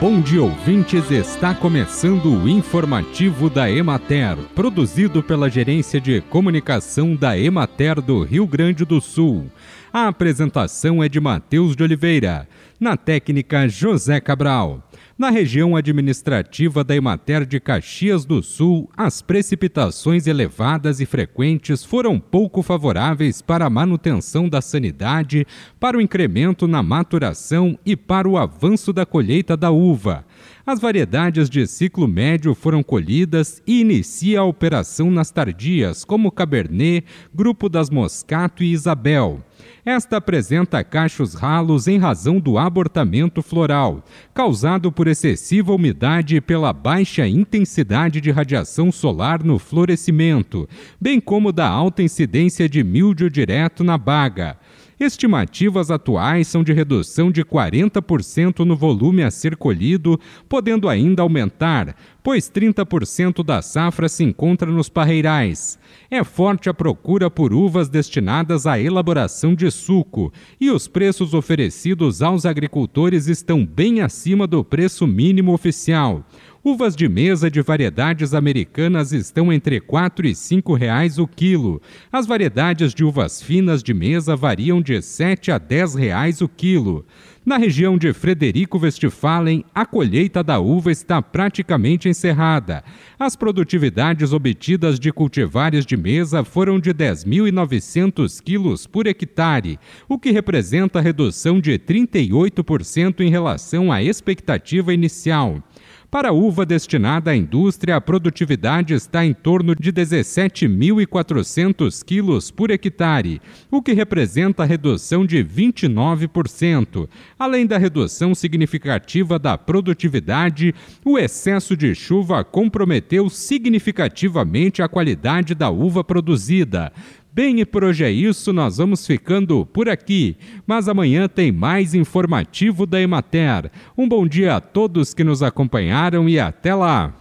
Bom dia, ouvintes. Está começando o informativo da Emater, produzido pela Gerência de Comunicação da Emater do Rio Grande do Sul. A apresentação é de Matheus de Oliveira. Na técnica, José Cabral. Na região administrativa da Emater de Caxias do Sul, as precipitações elevadas e frequentes foram pouco favoráveis para a manutenção da sanidade, para o incremento na maturação e para o avanço da colheita da uva. As variedades de ciclo médio foram colhidas e inicia a operação nas tardias, como Cabernet, Grupo das Moscato e Isabel. Esta apresenta cachos ralos em razão do abortamento floral, causado por excessiva umidade e pela baixa intensidade de radiação solar no florescimento, bem como da alta incidência de míldio direto na baga. Estimativas atuais são de redução de 40% no volume a ser colhido, podendo ainda aumentar, pois 30% da safra se encontra nos parreirais. É forte a procura por uvas destinadas à elaboração de suco, e os preços oferecidos aos agricultores estão bem acima do preço mínimo oficial. Uvas de mesa de variedades americanas estão entre R$ 4 e 5 reais o quilo. As variedades de uvas finas de mesa variam de R$ 7 a 10 reais o quilo. Na região de Frederico Westphalen, a colheita da uva está praticamente encerrada. As produtividades obtidas de cultivares de mesa foram de 10.900 quilos por hectare, o que representa redução de 38% em relação à expectativa inicial. Para a uva destinada à indústria, a produtividade está em torno de 17.400 quilos por hectare, o que representa a redução de 29%. Além da redução significativa da produtividade, o excesso de chuva comprometeu significativamente a qualidade da uva produzida. Bem, e por hoje é isso, nós vamos ficando por aqui. Mas amanhã tem mais informativo da Emater. Um bom dia a todos que nos acompanharam e até lá!